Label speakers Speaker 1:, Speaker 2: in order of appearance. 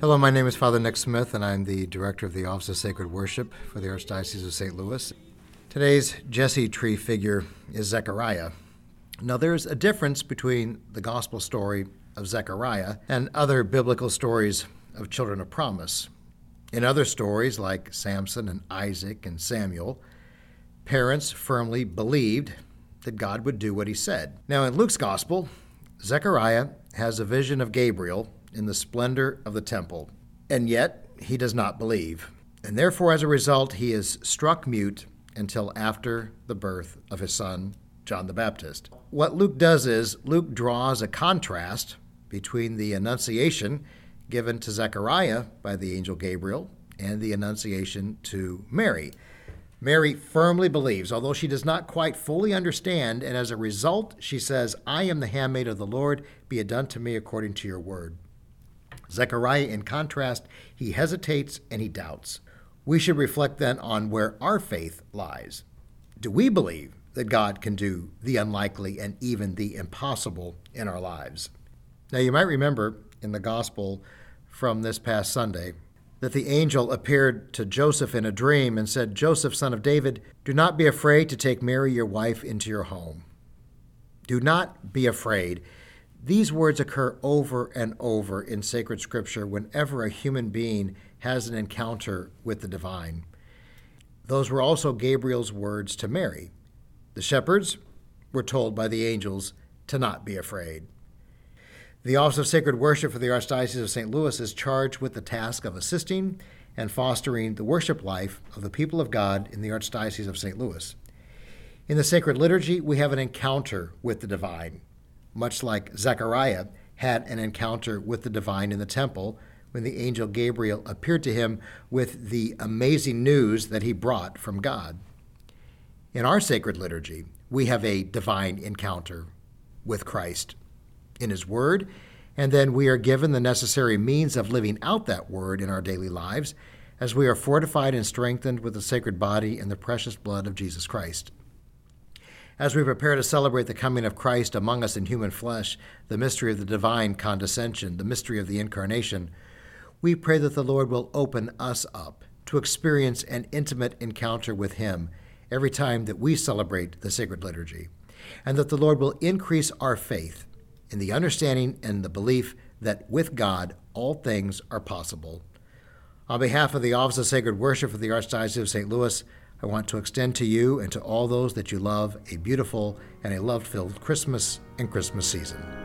Speaker 1: Hello, my name is Father Nick Smith, and I'm the director of the Office of Sacred Worship for the Archdiocese of St. Louis. Today's Jesse tree figure is Zechariah. Now, there's a difference between the gospel story of Zechariah and other biblical stories of children of promise. In other stories like Samson and Isaac and Samuel, parents firmly believed that God would do what he said. Now, in Luke's gospel, Zechariah has a vision of Gabriel in the splendor of the temple, and yet he does not believe. And therefore, as a result, he is struck mute until after the birth of his son, John the Baptist. What Luke does is Luke draws a contrast between the annunciation given to Zechariah by the angel Gabriel and the annunciation to Mary. Mary firmly believes, although she does not quite fully understand, and as a result, she says, I am the handmaid of the Lord, be it done to me according to your word. Zechariah, in contrast, he hesitates and he doubts. We should reflect then on where our faith lies. Do we believe that God can do the unlikely and even the impossible in our lives? Now, you might remember in the gospel from this past Sunday that the angel appeared to Joseph in a dream and said, Joseph, son of David, do not be afraid to take Mary, your wife, into your home. Do not be afraid. These words occur over and over in sacred scripture whenever a human being has an encounter with the divine. Those were also Gabriel's words to Mary. The shepherds were told by the angels to not be afraid. The Office of Sacred Worship for the Archdiocese of St. Louis is charged with the task of assisting and fostering the worship life of the people of God in the Archdiocese of St. Louis. In the sacred liturgy, we have an encounter with the divine, much like Zechariah had an encounter with the divine in the temple when the angel Gabriel appeared to him with the amazing news that he brought from God. In our sacred liturgy, we have a divine encounter with Christ in His Word, and then we are given the necessary means of living out that Word in our daily lives as we are fortified and strengthened with the sacred body and the precious blood of Jesus Christ. As we prepare to celebrate the coming of Christ among us in human flesh, the mystery of the divine condescension, the mystery of the incarnation, we pray that the Lord will open us up to experience an intimate encounter with Him every time that we celebrate the sacred liturgy, and that the Lord will increase our faith in the understanding and the belief that with God all things are possible. On behalf of the Office of Sacred Worship for the Archdiocese of St. Louis, I want to extend to you and to all those that you love a beautiful and a love filled Christmas and Christmas season.